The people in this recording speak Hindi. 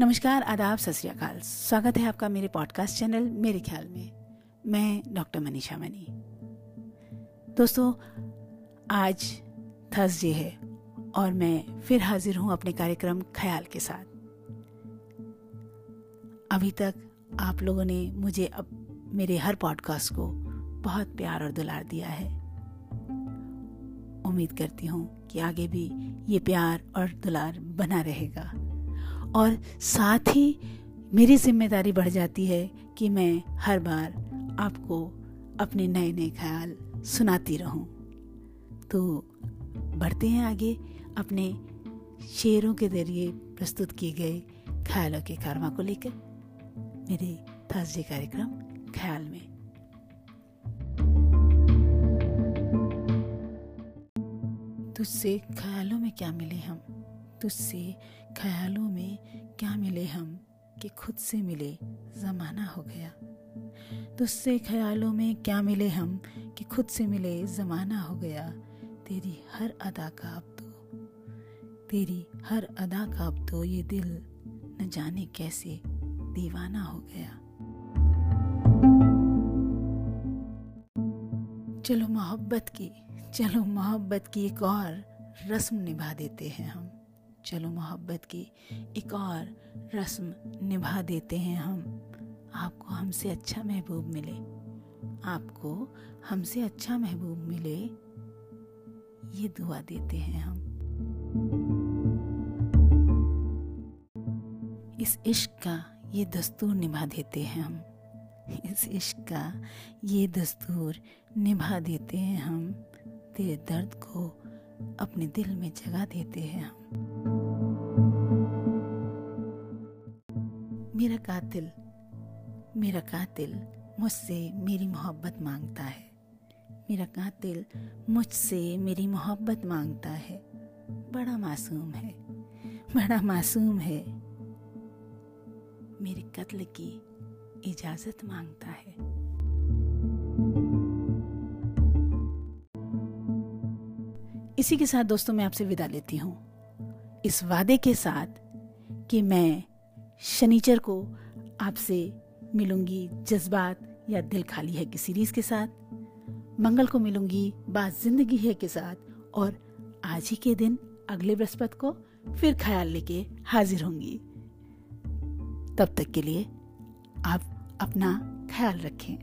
नमस्कार, आदाब, सत स्वागत है आपका मेरे पॉडकास्ट चैनल मेरे ख्याल में। मैं डॉक्टर मनीषा मनी। दोस्तों, आज थर्सडे है और मैं फिर हाजिर हूँ अपने कार्यक्रम ख्याल के साथ। अभी तक आप लोगों ने मुझे अब मेरे हर पॉडकास्ट को बहुत प्यार और दुलार दिया है। उम्मीद करती हूँ कि आगे भी ये प्यार और दुलार बना रहेगा। और साथ ही मेरी ज़िम्मेदारी बढ़ जाती है कि मैं हर बार आपको अपने नए नए ख्याल सुनाती रहूँ। तो बढ़ते हैं आगे अपने शेरों के ज़रिए प्रस्तुत किए गए ख्यालों के कारमा को लेकर। मेरे थर्सडे कार्यक्रम ख्याल में। तुझसे ख्यालों में क्या मिले हम? तुझसे ख्यालों में क्या मिले हम कि खुद से मिले ज़माना हो गया? तुझसे ख्यालों में क्या मिले हम कि खुद से मिले ज़माना हो गया? तेरी हर अदा का अब तो तेरी हर अदा का अब तो ये दिल न जाने कैसे दीवाना हो गया? चलो मोहब्बत की चलो मोहब्बत की एक और रस्म निभा देते हैं हम। चलो मोहब्बत की एक और रस्म निभा देते हैं हम। आपको हमसे अच्छा महबूब मिले। आपको हमसे अच्छा महबूब मिले, ये दुआ देते हैं हम। इस इश्क का ये दस्तूर निभा देते हैं हम। इस इश्क का ये दस्तूर निभा देते हैं हम। तेरे दर्द को अपने दिल में जगा देते हैं हम। मेरा कातिल मेरा कातिल मुझसे मेरी मोहब्बत माँगता है। मेरा कातिल मुझसे मेरी मोहब्बत माँगता है। बड़ा मासूम है, बड़ा मासूम है। मेरे कत्ल की इजाज़त माँगता है। इसी के साथ दोस्तों मैं आपसे विदा लेती हूँ। इस वादे के साथ कि मैं शनिचर को आपसे मिलूँगी जज्बात या दिल खाली है की सीरीज़ के साथ, मंगल को मिलूँगी बात ज़िंदगी है के साथ, और आज ही के दिन अगले बृहस्पति को फिर ख्याल लेके हाजिर होंगी। तब तक के लिए आप अपना ख्याल रखें।